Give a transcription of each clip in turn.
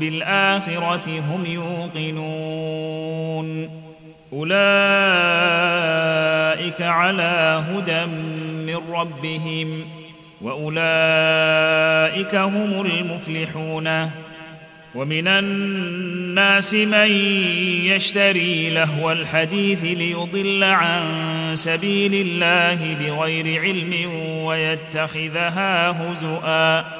بالآخرة هم يوقنون. أولئك على هدى من ربهم وأولئك هم المفلحون. ومن الناس من يشتري لهو الحديث ليضل عن سبيل الله بغير علم ويتخذها هزؤا.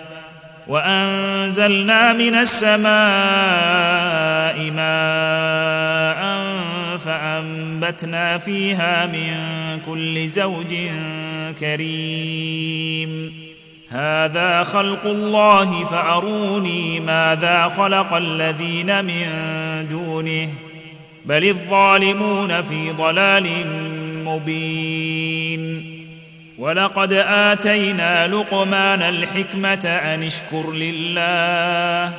وأنزلنا من السماء ماء فأنبتنا فيها من كل زوج كريم. هذا خلق الله فأروني ماذا خلق الذين من دونه بل الظالمون في ضلال مبين. ولقد آتينا لقمان الحكمة أن اشكر لله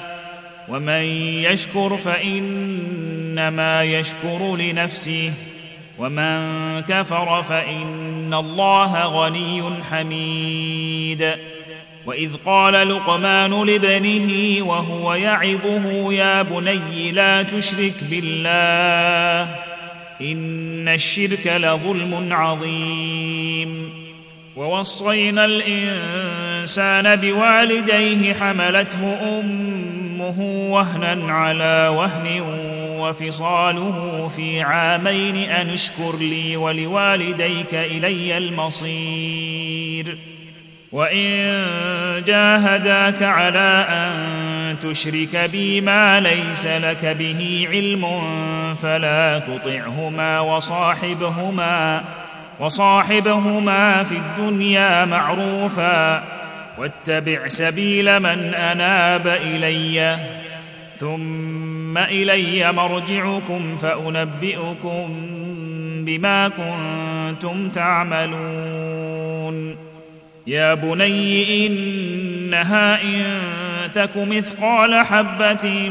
ومن يشكر فإنما يشكر لنفسه ومن كفر فإن الله غني حميد. وإذ قال لقمان لابنه وهو يعظه يا بني لا تشرك بالله إن الشرك لظلم عظيم. ووصينا الإنسان بوالديه حملته أمه وهنا على وهن وفصاله في عامين أن اشكر لي ولوالديك إلي المصير. وإن جاهداك على أن تشرك بي ما ليس لك به علم فلا تطعهما وصاحبهما. وصاحبهما في الدنيا معروفا واتبع سبيل من أناب إلي. ثم إلي مرجعكم فأنبئكم بما كنتم تعملون. يا بني إنها إن تك مثقال حبة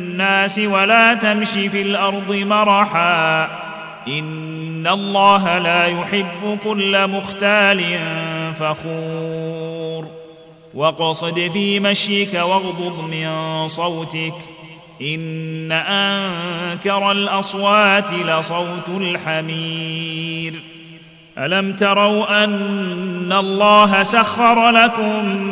ولا تمش في الأرض مرحا. إن الله لا يحب كل مختال فخور. واقصد في مشيك واغضض من صوتك. إن أنكر الأصوات لصوت الحمير. ألم تروا أن الله سخر لكم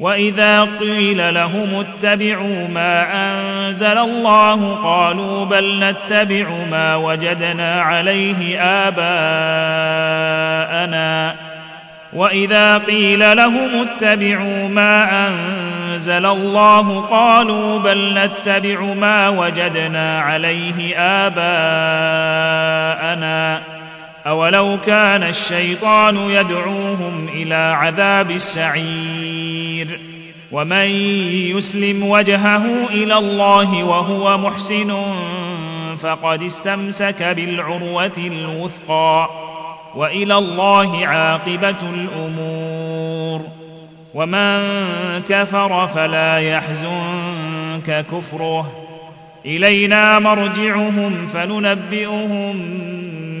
وإذا قيل لهم اتبعوا ما أنزل الله قالوا بل نتبع ما وجدنا عليه آباءنا. وإذا قيل لهم اتبعوا ما أنزل الله قالوا بل نتبع ما وجدنا عليه آباءنا. أولو كان الشيطان يدعوهم إلى عذاب السعير ومن يسلم وجهه إلى الله وهو محسن فقد استمسك بالعروة الوثقى وإلى الله عاقبة الأمور ومن كفر فلا يحزنك كفره إلينا مرجعهم فننبئهم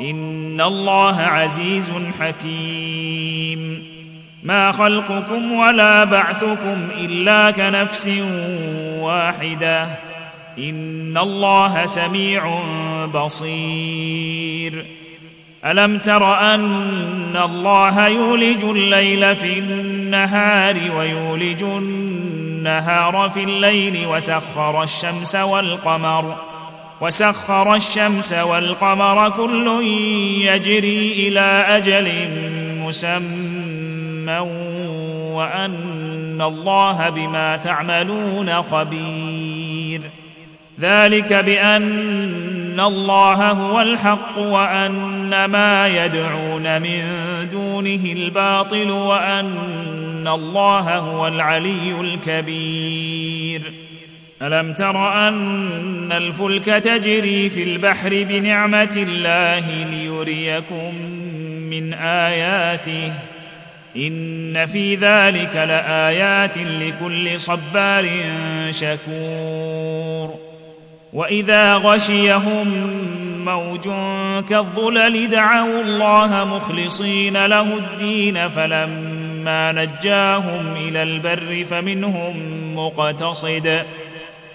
إن الله عزيز حكيم. ما خلقكم ولا بعثكم إلا كنفس واحدة. إن الله سميع بصير. ألم تر أن الله يولج الليل في النهار ويولج النهار في الليل وسخر الشمس والقمر وسخر الشمس والقمر كل يجري إلى أجل مسمى وأن الله بما تعملون خبير. ذلك بأن الله هو الحق وأن ما يدعون من دونه الباطل وأن الله هو العلي الكبير. ألم تر أن الفلك تجري في البحر بنعمة الله ليريكم من آياته؟ إن في ذلك لآيات لكل صبار شكور. وإذا غشيهم موج كالظلل دعوا الله مخلصين له الدين فلما نجاهم إلى البر فمنهم مقتصد.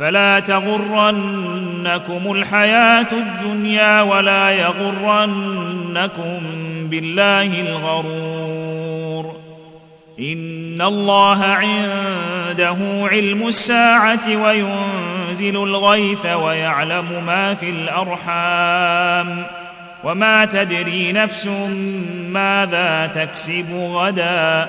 فلا تغرنكم الحياة الدنيا ولا يغرنكم بالله الغرور. إن الله عنده علم الساعة وينزل الغيث ويعلم ما في الأرحام. وما تدري نفس ماذا تكسب غدا.